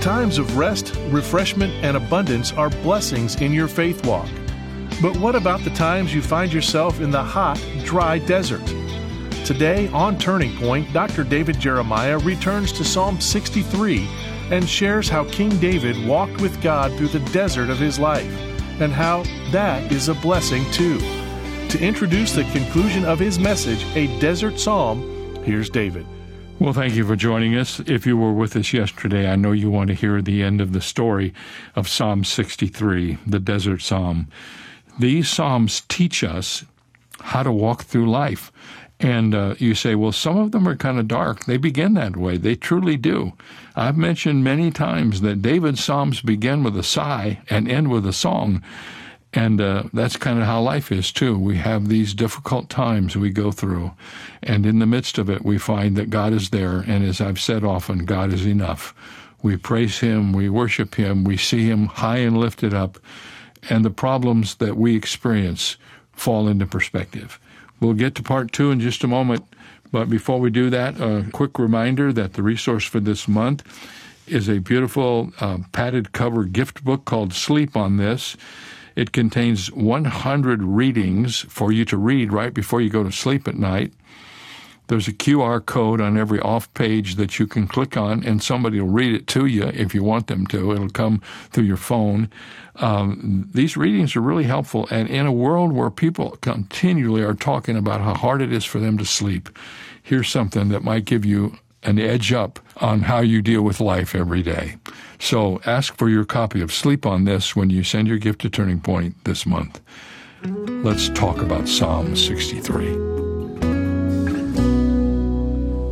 Times of rest, refreshment, and abundance are blessings in your faith walk. But what about the times you find yourself in the hot, dry desert? Today on Turning Point, Dr. David Jeremiah returns to Psalm 63 and shares how King David walked with God through the desert of his life and how that is a blessing too. To introduce the conclusion of his message, A Desert Psalm, here's David. Well, thank you for joining us. If you were with us yesterday, I know you want to hear the end of the story of Psalm 63, the Desert Psalm. These Psalms teach us how to walk through life. And uh, you say, well, some of them are kind of dark. They begin that way. They truly do. I've mentioned many times that David's Psalms begin with a sigh and end with a song. And uh, that's kind of how life is, too. We have these difficult times we go through. And in the midst of it, we find that God is there. And as I've said often, God is enough. We praise Him, we worship Him, we see Him high and lifted up. And the problems that we experience fall into perspective. We'll get to part two in just a moment. But before we do that, a quick reminder that the resource for this month is a beautiful uh, padded cover gift book called Sleep on This. It contains 100 readings for you to read right before you go to sleep at night. There's a QR code on every off page that you can click on, and somebody will read it to you if you want them to. It'll come through your phone. Um, these readings are really helpful, and in a world where people continually are talking about how hard it is for them to sleep, here's something that might give you an edge up on how you deal with life every day. So ask for your copy of Sleep on This when you send your gift to Turning Point this month. Let's talk about Psalm 63.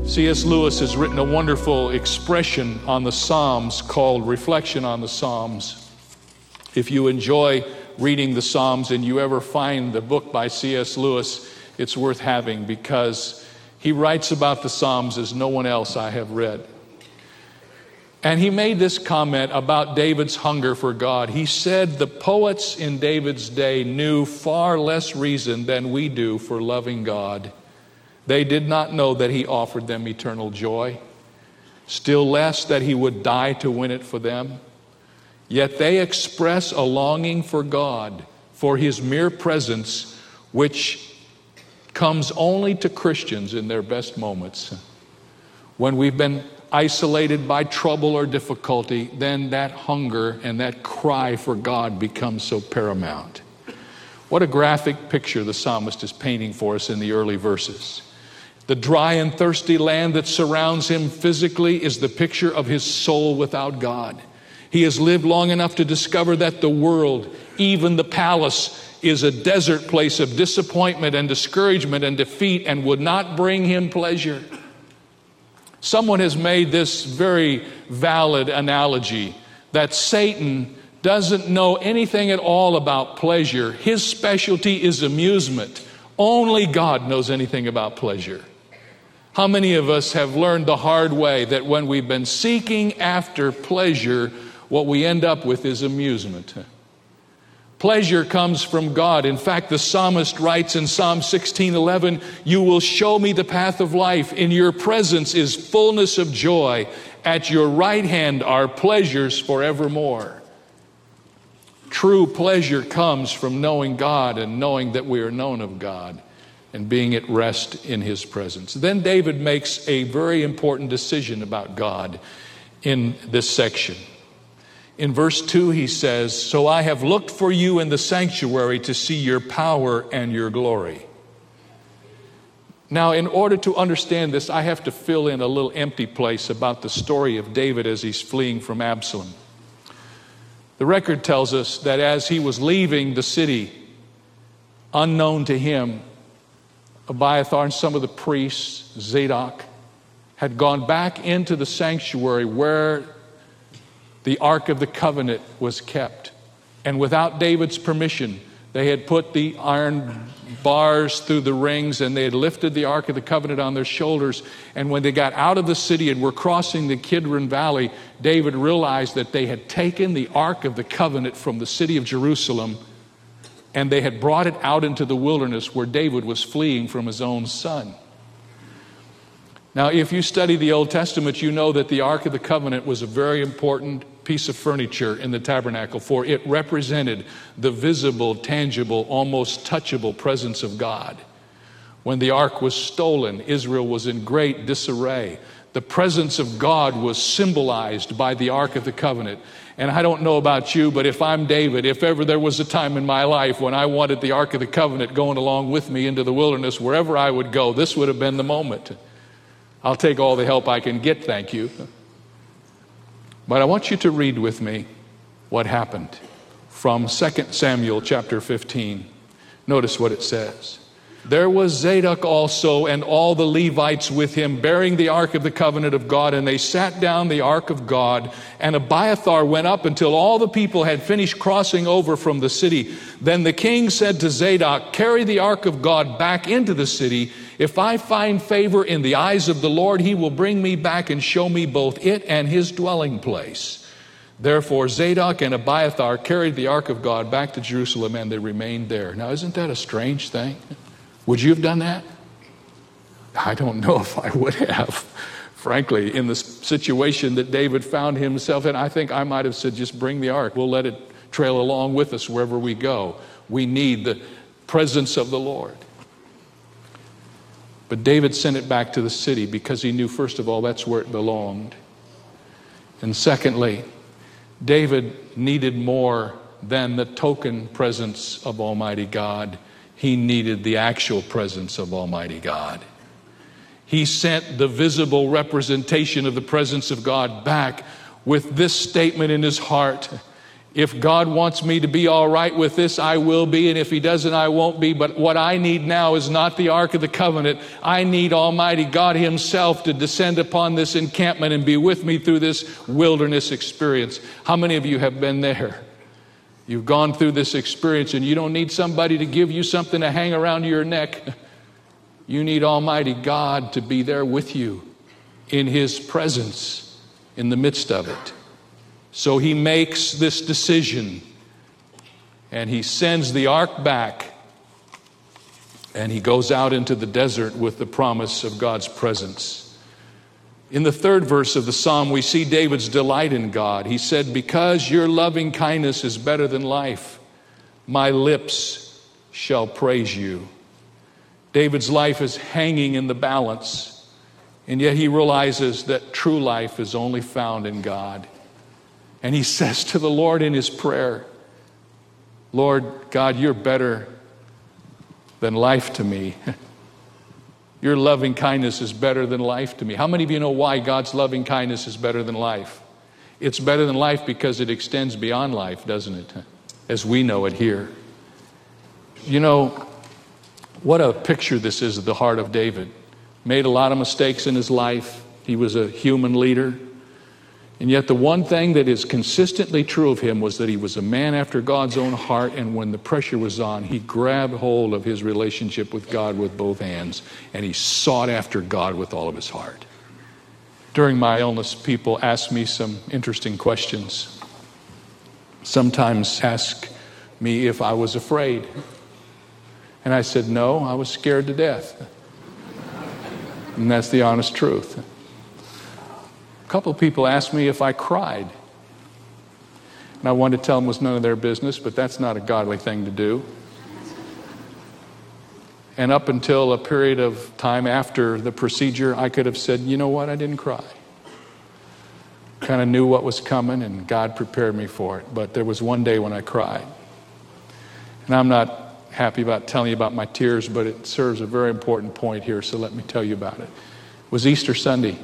C.S. Lewis has written a wonderful expression on the Psalms called Reflection on the Psalms. If you enjoy reading the Psalms and you ever find the book by C.S. Lewis, it's worth having because he writes about the Psalms as no one else I have read. And he made this comment about David's hunger for God. He said, The poets in David's day knew far less reason than we do for loving God. They did not know that he offered them eternal joy, still less that he would die to win it for them. Yet they express a longing for God, for his mere presence, which comes only to Christians in their best moments. When we've been isolated by trouble or difficulty, then that hunger and that cry for God becomes so paramount. What a graphic picture the psalmist is painting for us in the early verses. The dry and thirsty land that surrounds him physically is the picture of his soul without God. He has lived long enough to discover that the world, even the palace, is a desert place of disappointment and discouragement and defeat and would not bring him pleasure. Someone has made this very valid analogy that Satan doesn't know anything at all about pleasure. His specialty is amusement. Only God knows anything about pleasure. How many of us have learned the hard way that when we've been seeking after pleasure, what we end up with is amusement? Pleasure comes from God. In fact, the psalmist writes in Psalm 16:11, "You will show me the path of life. In your presence is fullness of joy. At your right hand are pleasures forevermore." True pleasure comes from knowing God and knowing that we are known of God and being at rest in his presence. Then David makes a very important decision about God in this section. In verse 2, he says, So I have looked for you in the sanctuary to see your power and your glory. Now, in order to understand this, I have to fill in a little empty place about the story of David as he's fleeing from Absalom. The record tells us that as he was leaving the city, unknown to him, Abiathar and some of the priests, Zadok, had gone back into the sanctuary where the Ark of the Covenant was kept. And without David's permission, they had put the iron bars through the rings and they had lifted the Ark of the Covenant on their shoulders. And when they got out of the city and were crossing the Kidron Valley, David realized that they had taken the Ark of the Covenant from the city of Jerusalem and they had brought it out into the wilderness where David was fleeing from his own son. Now, if you study the Old Testament, you know that the Ark of the Covenant was a very important piece of furniture in the tabernacle, for it represented the visible, tangible, almost touchable presence of God. When the ark was stolen, Israel was in great disarray. The presence of God was symbolized by the Ark of the Covenant. And I don't know about you, but if I'm David, if ever there was a time in my life when I wanted the Ark of the Covenant going along with me into the wilderness, wherever I would go, this would have been the moment. I'll take all the help I can get, thank you. But I want you to read with me what happened from 2 Samuel chapter 15. Notice what it says. There was Zadok also and all the Levites with him bearing the ark of the covenant of God, and they sat down the ark of God. And Abiathar went up until all the people had finished crossing over from the city. Then the king said to Zadok, Carry the ark of God back into the city. If I find favor in the eyes of the Lord, he will bring me back and show me both it and his dwelling place. Therefore, Zadok and Abiathar carried the ark of God back to Jerusalem, and they remained there. Now, isn't that a strange thing? Would you have done that? I don't know if I would have, frankly, in the situation that David found himself in. I think I might have said, just bring the ark. We'll let it trail along with us wherever we go. We need the presence of the Lord. But David sent it back to the city because he knew, first of all, that's where it belonged. And secondly, David needed more than the token presence of Almighty God he needed the actual presence of Almighty God. He sent the visible representation of the presence of God back with this statement in his heart If God wants me to be all right with this, I will be, and if He doesn't, I won't be. But what I need now is not the Ark of the Covenant. I need Almighty God Himself to descend upon this encampment and be with me through this wilderness experience. How many of you have been there? You've gone through this experience and you don't need somebody to give you something to hang around your neck. You need Almighty God to be there with you in His presence in the midst of it. So he makes this decision and he sends the ark back and he goes out into the desert with the promise of God's presence. In the third verse of the psalm, we see David's delight in God. He said, Because your loving kindness is better than life, my lips shall praise you. David's life is hanging in the balance, and yet he realizes that true life is only found in God. And he says to the Lord in his prayer, Lord God, you're better than life to me. Your loving kindness is better than life to me. How many of you know why God's loving kindness is better than life? It's better than life because it extends beyond life, doesn't it? As we know it here. You know, what a picture this is of the heart of David. Made a lot of mistakes in his life. He was a human leader. And yet, the one thing that is consistently true of him was that he was a man after God's own heart, and when the pressure was on, he grabbed hold of his relationship with God with both hands, and he sought after God with all of his heart. During my illness, people ask me some interesting questions. Sometimes ask me if I was afraid. And I said, No, I was scared to death. And that's the honest truth. A couple of people asked me if I cried. And I wanted to tell them it was none of their business, but that's not a godly thing to do. And up until a period of time after the procedure, I could have said, you know what, I didn't cry. Kind of knew what was coming, and God prepared me for it. But there was one day when I cried. And I'm not happy about telling you about my tears, but it serves a very important point here, so let me tell you about it. It was Easter Sunday.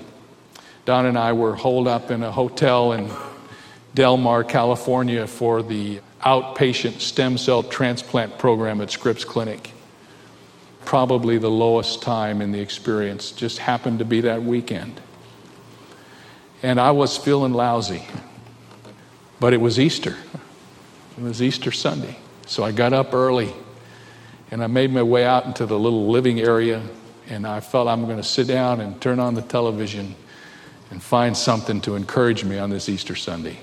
Donna and I were holed up in a hotel in Del Mar, California for the outpatient stem cell transplant program at Scripps Clinic. probably the lowest time in the experience. Just happened to be that weekend. And I was feeling lousy. But it was Easter. It was Easter Sunday. So I got up early and I made my way out into the little living area. And I felt I'm going to sit down and turn on the television and find something to encourage me on this Easter Sunday.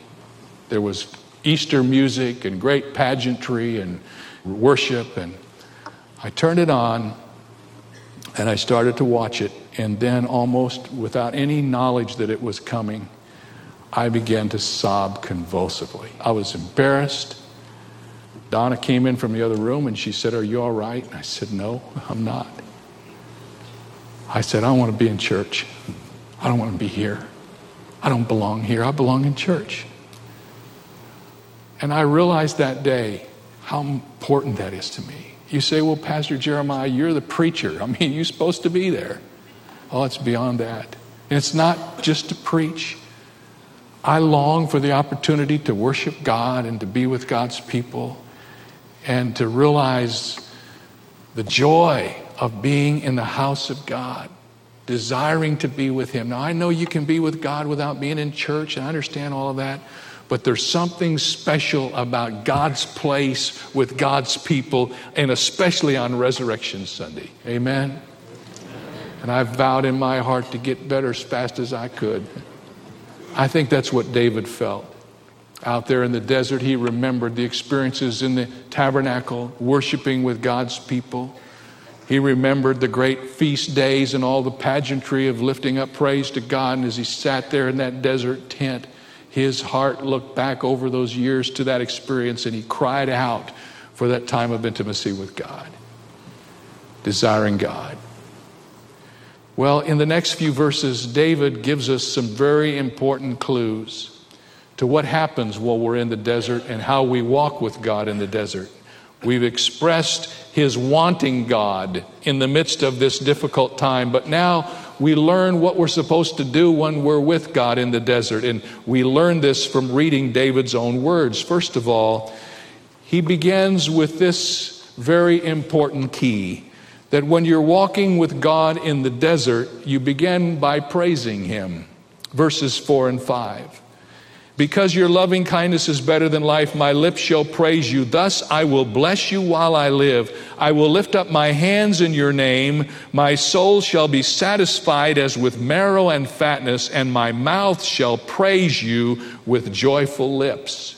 There was Easter music and great pageantry and worship. And I turned it on and I started to watch it. And then, almost without any knowledge that it was coming, I began to sob convulsively. I was embarrassed. Donna came in from the other room and she said, Are you all right? And I said, No, I'm not. I said, I want to be in church. I don't want to be here. I don't belong here. I belong in church. And I realized that day how important that is to me. You say, Well, Pastor Jeremiah, you're the preacher. I mean, you're supposed to be there. Oh, it's beyond that. And it's not just to preach. I long for the opportunity to worship God and to be with God's people and to realize the joy of being in the house of God, desiring to be with Him. Now, I know you can be with God without being in church, and I understand all of that, but there's something special about God's place with God's people, and especially on Resurrection Sunday. Amen? And I vowed in my heart to get better as fast as I could. I think that's what David felt. Out there in the desert, he remembered the experiences in the tabernacle, worshiping with God's people. He remembered the great feast days and all the pageantry of lifting up praise to God. And as he sat there in that desert tent, his heart looked back over those years to that experience and he cried out for that time of intimacy with God, desiring God. Well, in the next few verses, David gives us some very important clues to what happens while we're in the desert and how we walk with God in the desert. We've expressed his wanting God in the midst of this difficult time, but now we learn what we're supposed to do when we're with God in the desert. And we learn this from reading David's own words. First of all, he begins with this very important key that when you're walking with God in the desert, you begin by praising him. Verses 4 and 5. Because your loving kindness is better than life, my lips shall praise you. Thus I will bless you while I live. I will lift up my hands in your name. My soul shall be satisfied as with marrow and fatness, and my mouth shall praise you with joyful lips.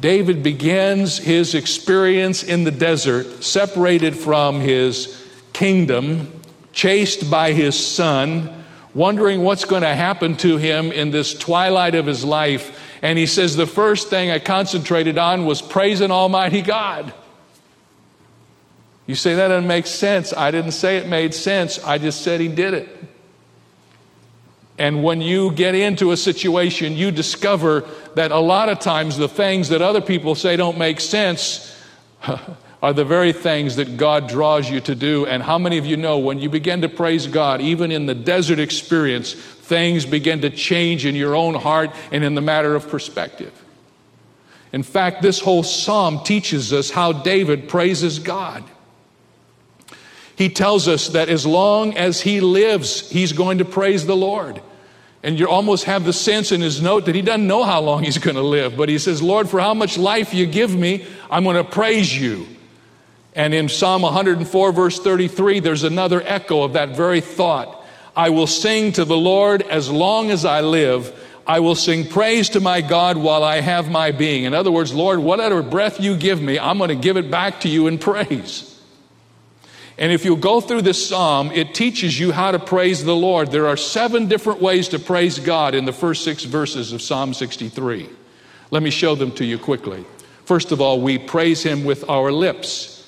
David begins his experience in the desert, separated from his kingdom, chased by his son wondering what's going to happen to him in this twilight of his life. And he says, The first thing I concentrated on was praising Almighty God. You say that doesn't make sense. I didn't say it made sense, I just said he did it. And when you get into a situation, you discover that a lot of times the things that other people say don't make sense are the very things that God draws you to do. And how many of you know when you begin to praise God, even in the desert experience, things begin to change in your own heart and in the matter of perspective? In fact, this whole psalm teaches us how David praises God. He tells us that as long as he lives, he's going to praise the Lord. And you almost have the sense in his note that he doesn't know how long he's going to live, but he says, Lord, for how much life you give me, I'm going to praise you. And in Psalm 104, verse 33, there's another echo of that very thought. I will sing to the Lord as long as I live. I will sing praise to my God while I have my being. In other words, Lord, whatever breath you give me, I'm going to give it back to you in praise. And if you go through this psalm, it teaches you how to praise the Lord. There are seven different ways to praise God in the first six verses of Psalm 63. Let me show them to you quickly. First of all, we praise Him with our lips.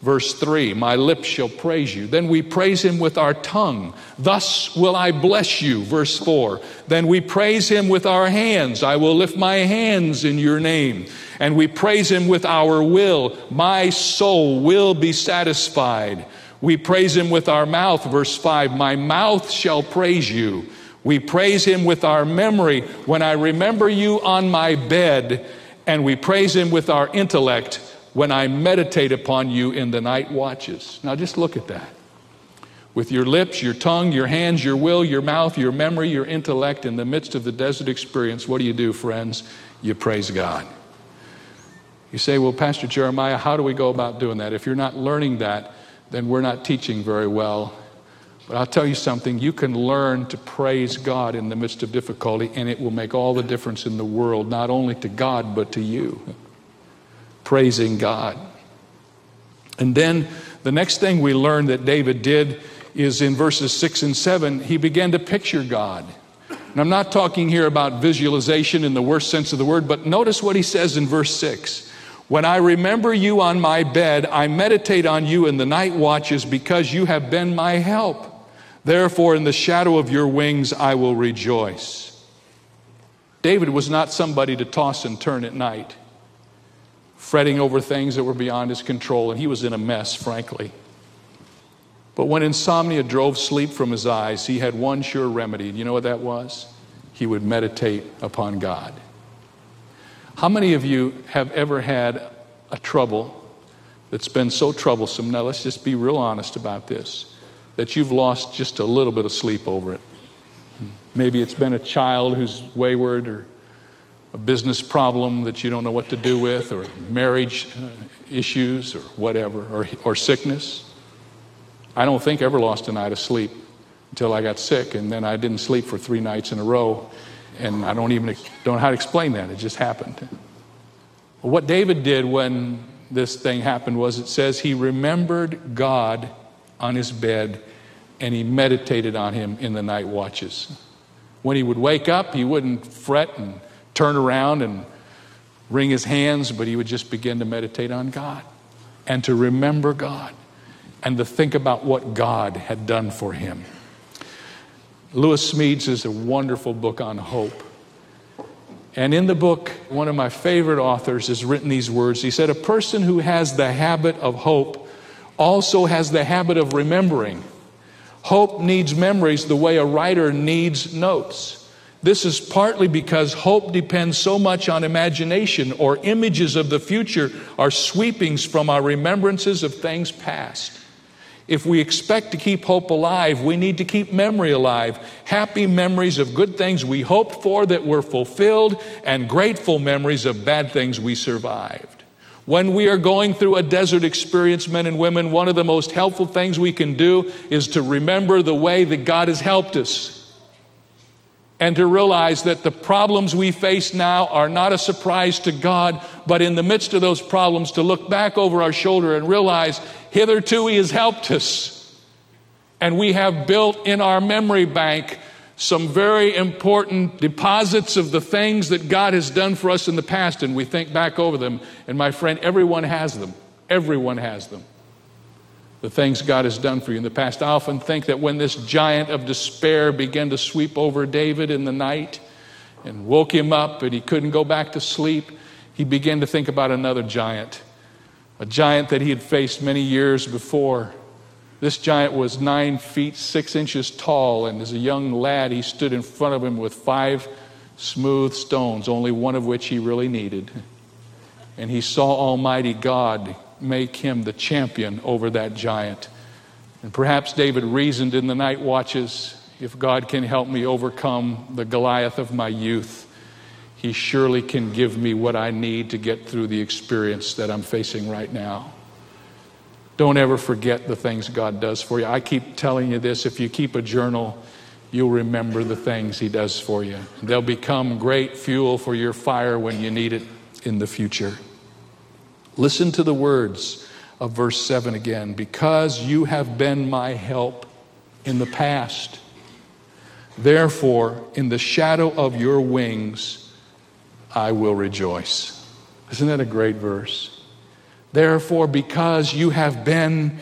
Verse 3 My lips shall praise you. Then we praise him with our tongue. Thus will I bless you. Verse 4 Then we praise him with our hands. I will lift my hands in your name. And we praise him with our will. My soul will be satisfied. We praise him with our mouth. Verse 5 My mouth shall praise you. We praise him with our memory when I remember you on my bed. And we praise him with our intellect when I meditate upon you in the night watches. Now just look at that. With your lips, your tongue, your hands, your will, your mouth, your memory, your intellect, in the midst of the desert experience, what do you do, friends? You praise God. You say, Well, Pastor Jeremiah, how do we go about doing that? If you're not learning that, then we're not teaching very well. But I'll tell you something you can learn to praise God in the midst of difficulty, and it will make all the difference in the world, not only to God, but to you. Praising God. And then the next thing we learn that David did is in verses 6 and 7, he began to picture God. And I'm not talking here about visualization in the worst sense of the word, but notice what he says in verse 6. When I remember you on my bed, I meditate on you in the night watches because you have been my help. Therefore, in the shadow of your wings, I will rejoice. David was not somebody to toss and turn at night, fretting over things that were beyond his control, and he was in a mess, frankly. But when insomnia drove sleep from his eyes, he had one sure remedy. You know what that was? He would meditate upon God. How many of you have ever had a trouble that's been so troublesome? Now, let's just be real honest about this that you've lost just a little bit of sleep over it. Maybe it's been a child who's wayward, or a business problem that you don't know what to do with, or marriage uh, issues, or whatever, or, or sickness. I don't think ever lost a night of sleep until I got sick, and then I didn't sleep for three nights in a row and I don't even don't know how to explain that. It just happened. what David did when this thing happened was it says he remembered God on his bed and he meditated on him in the night watches. When he would wake up, he wouldn't fret and turn around and wring his hands, but he would just begin to meditate on God and to remember God and to think about what God had done for him. Lewis Smedes is a wonderful book on hope. And in the book, one of my favorite authors has written these words. He said, A person who has the habit of hope also has the habit of remembering. Hope needs memories the way a writer needs notes. This is partly because hope depends so much on imagination or images of the future are sweepings from our remembrances of things past. If we expect to keep hope alive, we need to keep memory alive. Happy memories of good things we hoped for that were fulfilled, and grateful memories of bad things we survived. When we are going through a desert experience, men and women, one of the most helpful things we can do is to remember the way that God has helped us and to realize that the problems we face now are not a surprise to God, but in the midst of those problems, to look back over our shoulder and realize hitherto He has helped us. And we have built in our memory bank some very important deposits of the things that God has done for us in the past, and we think back over them. And my friend, everyone has them. Everyone has them the things God has done for you in the past. I often think that when this giant of despair began to sweep over David in the night and woke him up and he couldn't go back to sleep, he began to think about another giant, a giant that he had faced many years before. This giant was nine feet six inches tall, and as a young lad, he stood in front of him with five smooth stones, only one of which he really needed. And he saw Almighty God make him the champion over that giant. And perhaps David reasoned in the night watches if God can help me overcome the Goliath of my youth, he surely can give me what I need to get through the experience that I'm facing right now. Don't ever forget the things God does for you. I keep telling you this if you keep a journal, you'll remember the things He does for you. They'll become great fuel for your fire when you need it in the future. Listen to the words of verse 7 again. Because you have been my help in the past. Therefore, in the shadow of your wings, I will rejoice. Isn't that a great verse? Therefore, because you have been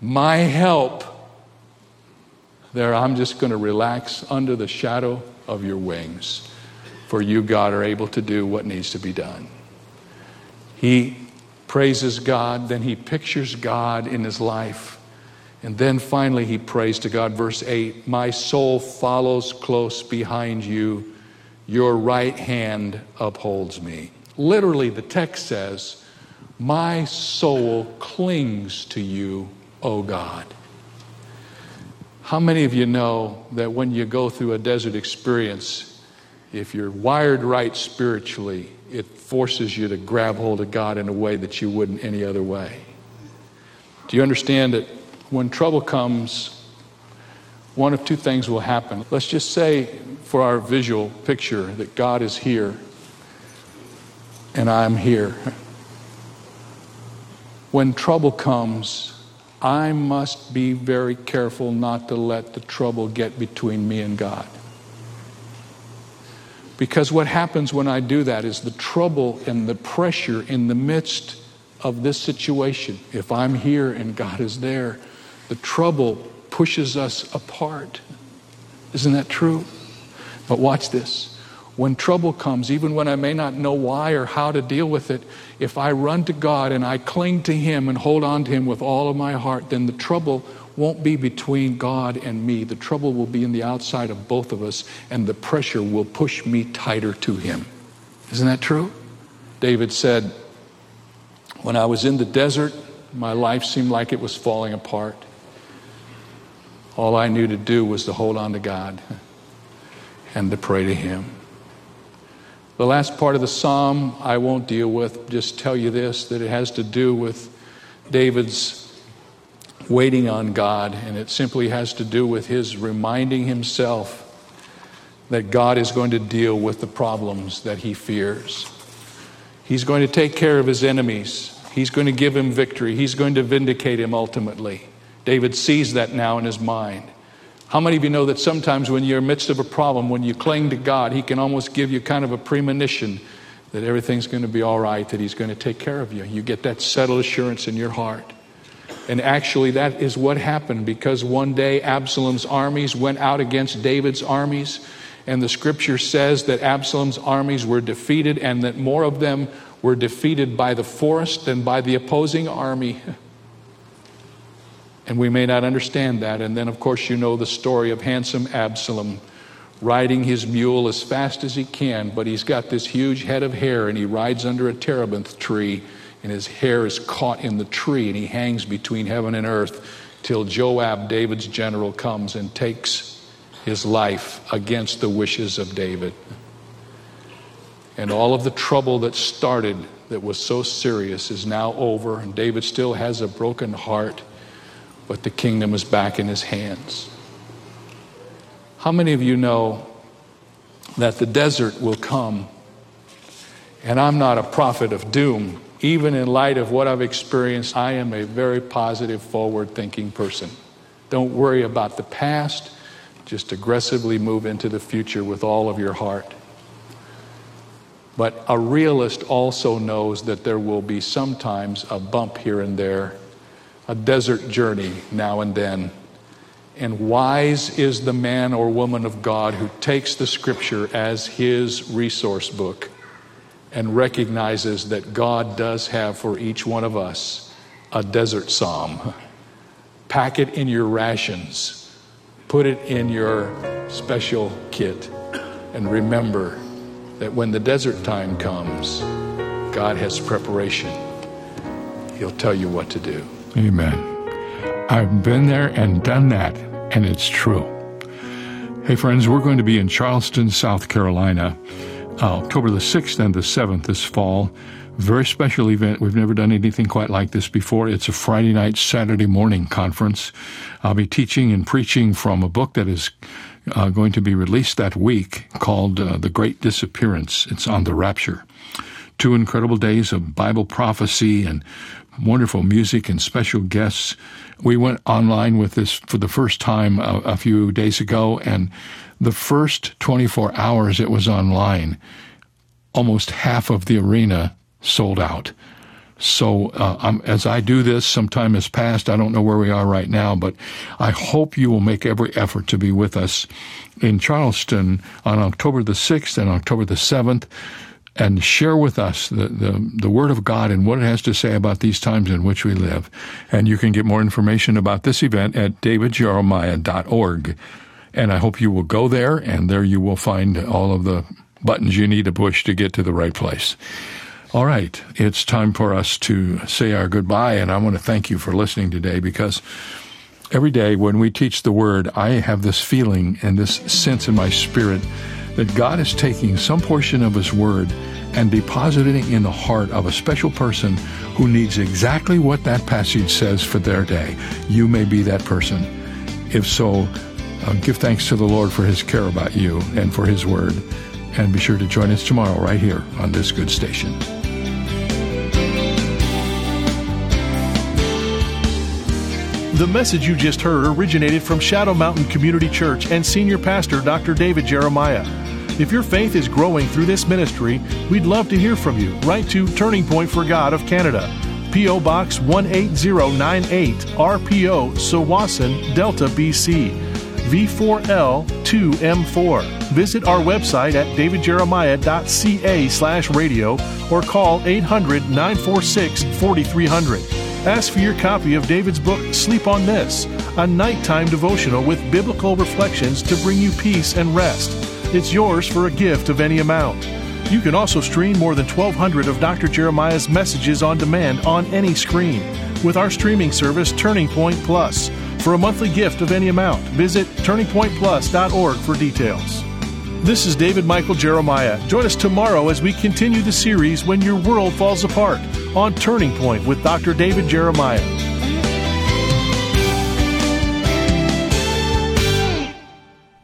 my help, there I'm just going to relax under the shadow of your wings. For you, God, are able to do what needs to be done. He praises God, then he pictures God in his life. And then finally he prays to God. Verse 8 My soul follows close behind you, your right hand upholds me. Literally, the text says, My soul clings to you, O God. How many of you know that when you go through a desert experience, if you're wired right spiritually, it forces you to grab hold of God in a way that you wouldn't any other way? Do you understand that when trouble comes, one of two things will happen? Let's just say, for our visual picture, that God is here and I'm here. When trouble comes, I must be very careful not to let the trouble get between me and God. Because what happens when I do that is the trouble and the pressure in the midst of this situation, if I'm here and God is there, the trouble pushes us apart. Isn't that true? But watch this. When trouble comes, even when I may not know why or how to deal with it, if I run to God and I cling to Him and hold on to Him with all of my heart, then the trouble won't be between God and me. The trouble will be in the outside of both of us, and the pressure will push me tighter to Him. Isn't that true? David said, When I was in the desert, my life seemed like it was falling apart. All I knew to do was to hold on to God and to pray to Him. The last part of the psalm I won't deal with, just tell you this that it has to do with David's waiting on God, and it simply has to do with his reminding himself that God is going to deal with the problems that he fears. He's going to take care of his enemies, he's going to give him victory, he's going to vindicate him ultimately. David sees that now in his mind. How many of you know that sometimes when you're midst of a problem, when you cling to God, He can almost give you kind of a premonition that everything's going to be all right, that He's going to take care of you. You get that settled assurance in your heart. And actually, that is what happened because one day Absalom's armies went out against David's armies. And the scripture says that Absalom's armies were defeated and that more of them were defeated by the forest than by the opposing army. And we may not understand that. And then, of course, you know the story of handsome Absalom riding his mule as fast as he can, but he's got this huge head of hair and he rides under a terebinth tree and his hair is caught in the tree and he hangs between heaven and earth till Joab, David's general, comes and takes his life against the wishes of David. And all of the trouble that started that was so serious is now over, and David still has a broken heart but the kingdom is back in his hands. How many of you know that the desert will come? And I'm not a prophet of doom. Even in light of what I've experienced, I am a very positive, forward thinking person. Don't worry about the past, just aggressively move into the future with all of your heart. But a realist also knows that there will be sometimes a bump here and there a desert journey now and then. And wise is the man or woman of God who takes the scripture as his resource book and recognizes that God does have for each one of us a desert psalm. Pack it in your rations, put it in your special kit, and remember that when the desert time comes, God has preparation. He'll tell you what to do. Amen. I've been there and done that, and it's true. Hey, friends, we're going to be in Charleston, South Carolina, uh, October the 6th and the 7th this fall. Very special event. We've never done anything quite like this before. It's a Friday night, Saturday morning conference. I'll be teaching and preaching from a book that is uh, going to be released that week called uh, The Great Disappearance. It's on the rapture two incredible days of Bible prophecy and wonderful music and special guests. We went online with this for the first time a, a few days ago, and the first 24 hours it was online, almost half of the arena sold out. So, uh, as I do this, some time has passed. I don't know where we are right now, but I hope you will make every effort to be with us in Charleston on October the 6th and October the 7th and share with us the, the, the, Word of God and what it has to say about these times in which we live. And you can get more information about this event at davidjeremiah.org. And I hope you will go there, and there you will find all of the buttons you need to push to get to the right place. All right, it's time for us to say our goodbye, and I want to thank you for listening today because every day when we teach the Word, I have this feeling and this sense in my spirit that God is taking some portion of His Word and depositing it in the heart of a special person who needs exactly what that passage says for their day. You may be that person. If so, uh, give thanks to the Lord for His care about you and for His Word. And be sure to join us tomorrow right here on this good station. The message you just heard originated from Shadow Mountain Community Church and Senior Pastor Dr. David Jeremiah. If your faith is growing through this ministry, we'd love to hear from you. Write to Turning Point for God of Canada, P.O. Box 18098, RPO, Tsawwassen, Delta, BC, V4L2M4. Visit our website at davidjeremiah.ca slash radio or call 800 946 4300. Ask for your copy of David's book, Sleep on This, a nighttime devotional with biblical reflections to bring you peace and rest. It's yours for a gift of any amount. You can also stream more than 1,200 of Dr. Jeremiah's messages on demand on any screen with our streaming service, Turning Point Plus. For a monthly gift of any amount, visit turningpointplus.org for details. This is David Michael Jeremiah. Join us tomorrow as we continue the series When Your World Falls Apart on Turning Point with Dr. David Jeremiah.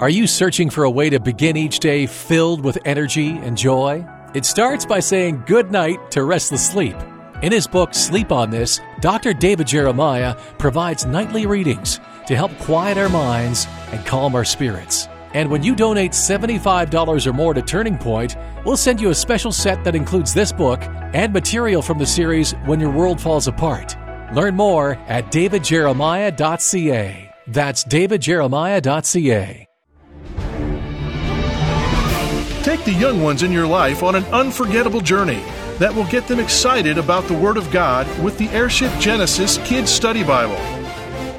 Are you searching for a way to begin each day filled with energy and joy? It starts by saying good night to restless sleep. In his book, Sleep on This, Dr. David Jeremiah provides nightly readings to help quiet our minds and calm our spirits. And when you donate $75 or more to Turning Point, we'll send you a special set that includes this book and material from the series When Your World Falls Apart. Learn more at davidjeremiah.ca. That's davidjeremiah.ca. Take the young ones in your life on an unforgettable journey that will get them excited about the Word of God with the Airship Genesis Kids Study Bible.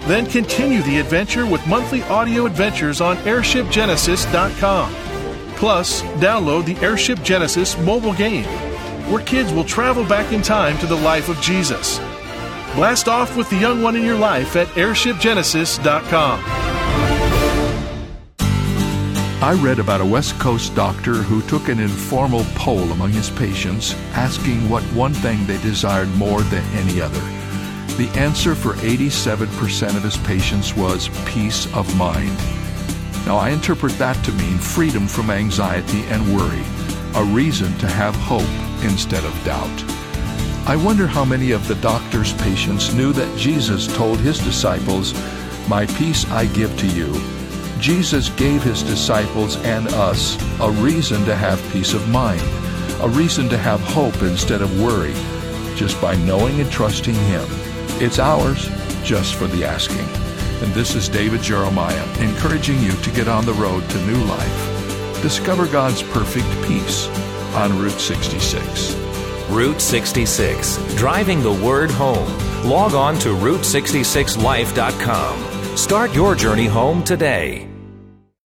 Then continue the adventure with monthly audio adventures on airshipgenesis.com. Plus, download the Airship Genesis mobile game, where kids will travel back in time to the life of Jesus. Blast off with the young one in your life at airshipgenesis.com. I read about a West Coast doctor who took an informal poll among his patients asking what one thing they desired more than any other. The answer for 87% of his patients was peace of mind. Now, I interpret that to mean freedom from anxiety and worry, a reason to have hope instead of doubt. I wonder how many of the doctor's patients knew that Jesus told his disciples, My peace I give to you. Jesus gave his disciples and us a reason to have peace of mind, a reason to have hope instead of worry, just by knowing and trusting him. It's ours just for the asking. And this is David Jeremiah encouraging you to get on the road to new life. Discover God's perfect peace on Route 66. Route 66, driving the word home. Log on to Route66Life.com. Start your journey home today.